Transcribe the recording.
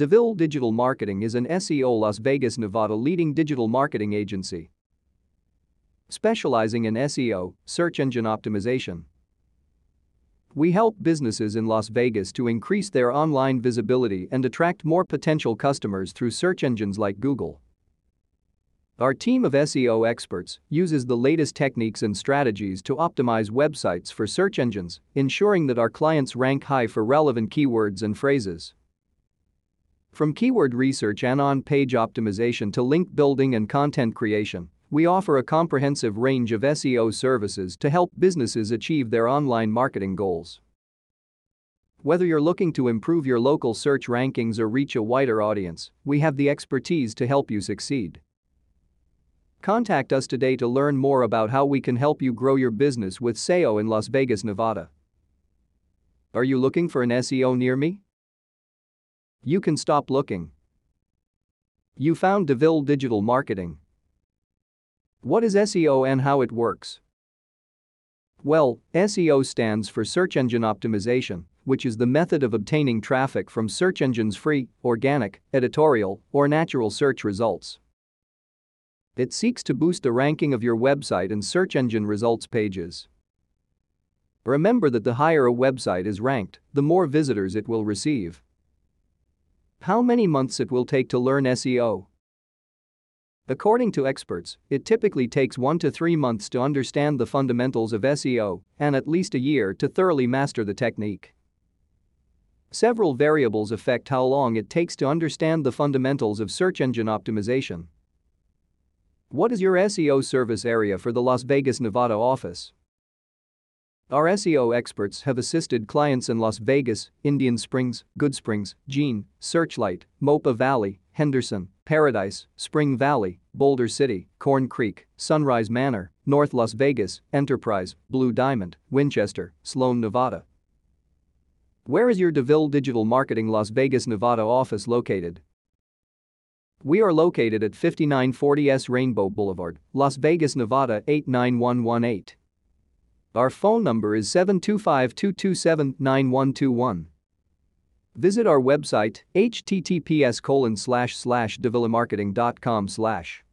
DeVille Digital Marketing is an SEO Las Vegas, Nevada leading digital marketing agency. Specializing in SEO, search engine optimization. We help businesses in Las Vegas to increase their online visibility and attract more potential customers through search engines like Google. Our team of SEO experts uses the latest techniques and strategies to optimize websites for search engines, ensuring that our clients rank high for relevant keywords and phrases. From keyword research and on-page optimization to link building and content creation, we offer a comprehensive range of SEO services to help businesses achieve their online marketing goals. Whether you're looking to improve your local search rankings or reach a wider audience, we have the expertise to help you succeed. Contact us today to learn more about how we can help you grow your business with SEO in Las Vegas, Nevada. Are you looking for an SEO near me? You can stop looking. You found DeVille Digital Marketing. What is SEO and how it works? Well, SEO stands for Search Engine Optimization, which is the method of obtaining traffic from search engines' free, organic, editorial, or natural search results. It seeks to boost the ranking of your website and search engine results pages. Remember that the higher a website is ranked, the more visitors it will receive. How many months it will take to learn SEO? According to experts, it typically takes 1 to 3 months to understand the fundamentals of SEO and at least a year to thoroughly master the technique. Several variables affect how long it takes to understand the fundamentals of search engine optimization. What is your SEO service area for the Las Vegas, Nevada office? Our SEO experts have assisted clients in Las Vegas, Indian Springs, Goodsprings, Jean, Searchlight, Moapa Valley, Henderson, Paradise, Spring Valley, Boulder City, Corn Creek, Sunrise Manor, North Las Vegas, Enterprise, Blue Diamond, Winchester, Sloan, Nevada. Where is your DeVille Digital Marketing Las Vegas, Nevada office located? We are located at 5940 S Rainbow Boulevard, Las Vegas, Nevada 89118. Our phone number is 725-227-9121. Visit our website https colon slash slash.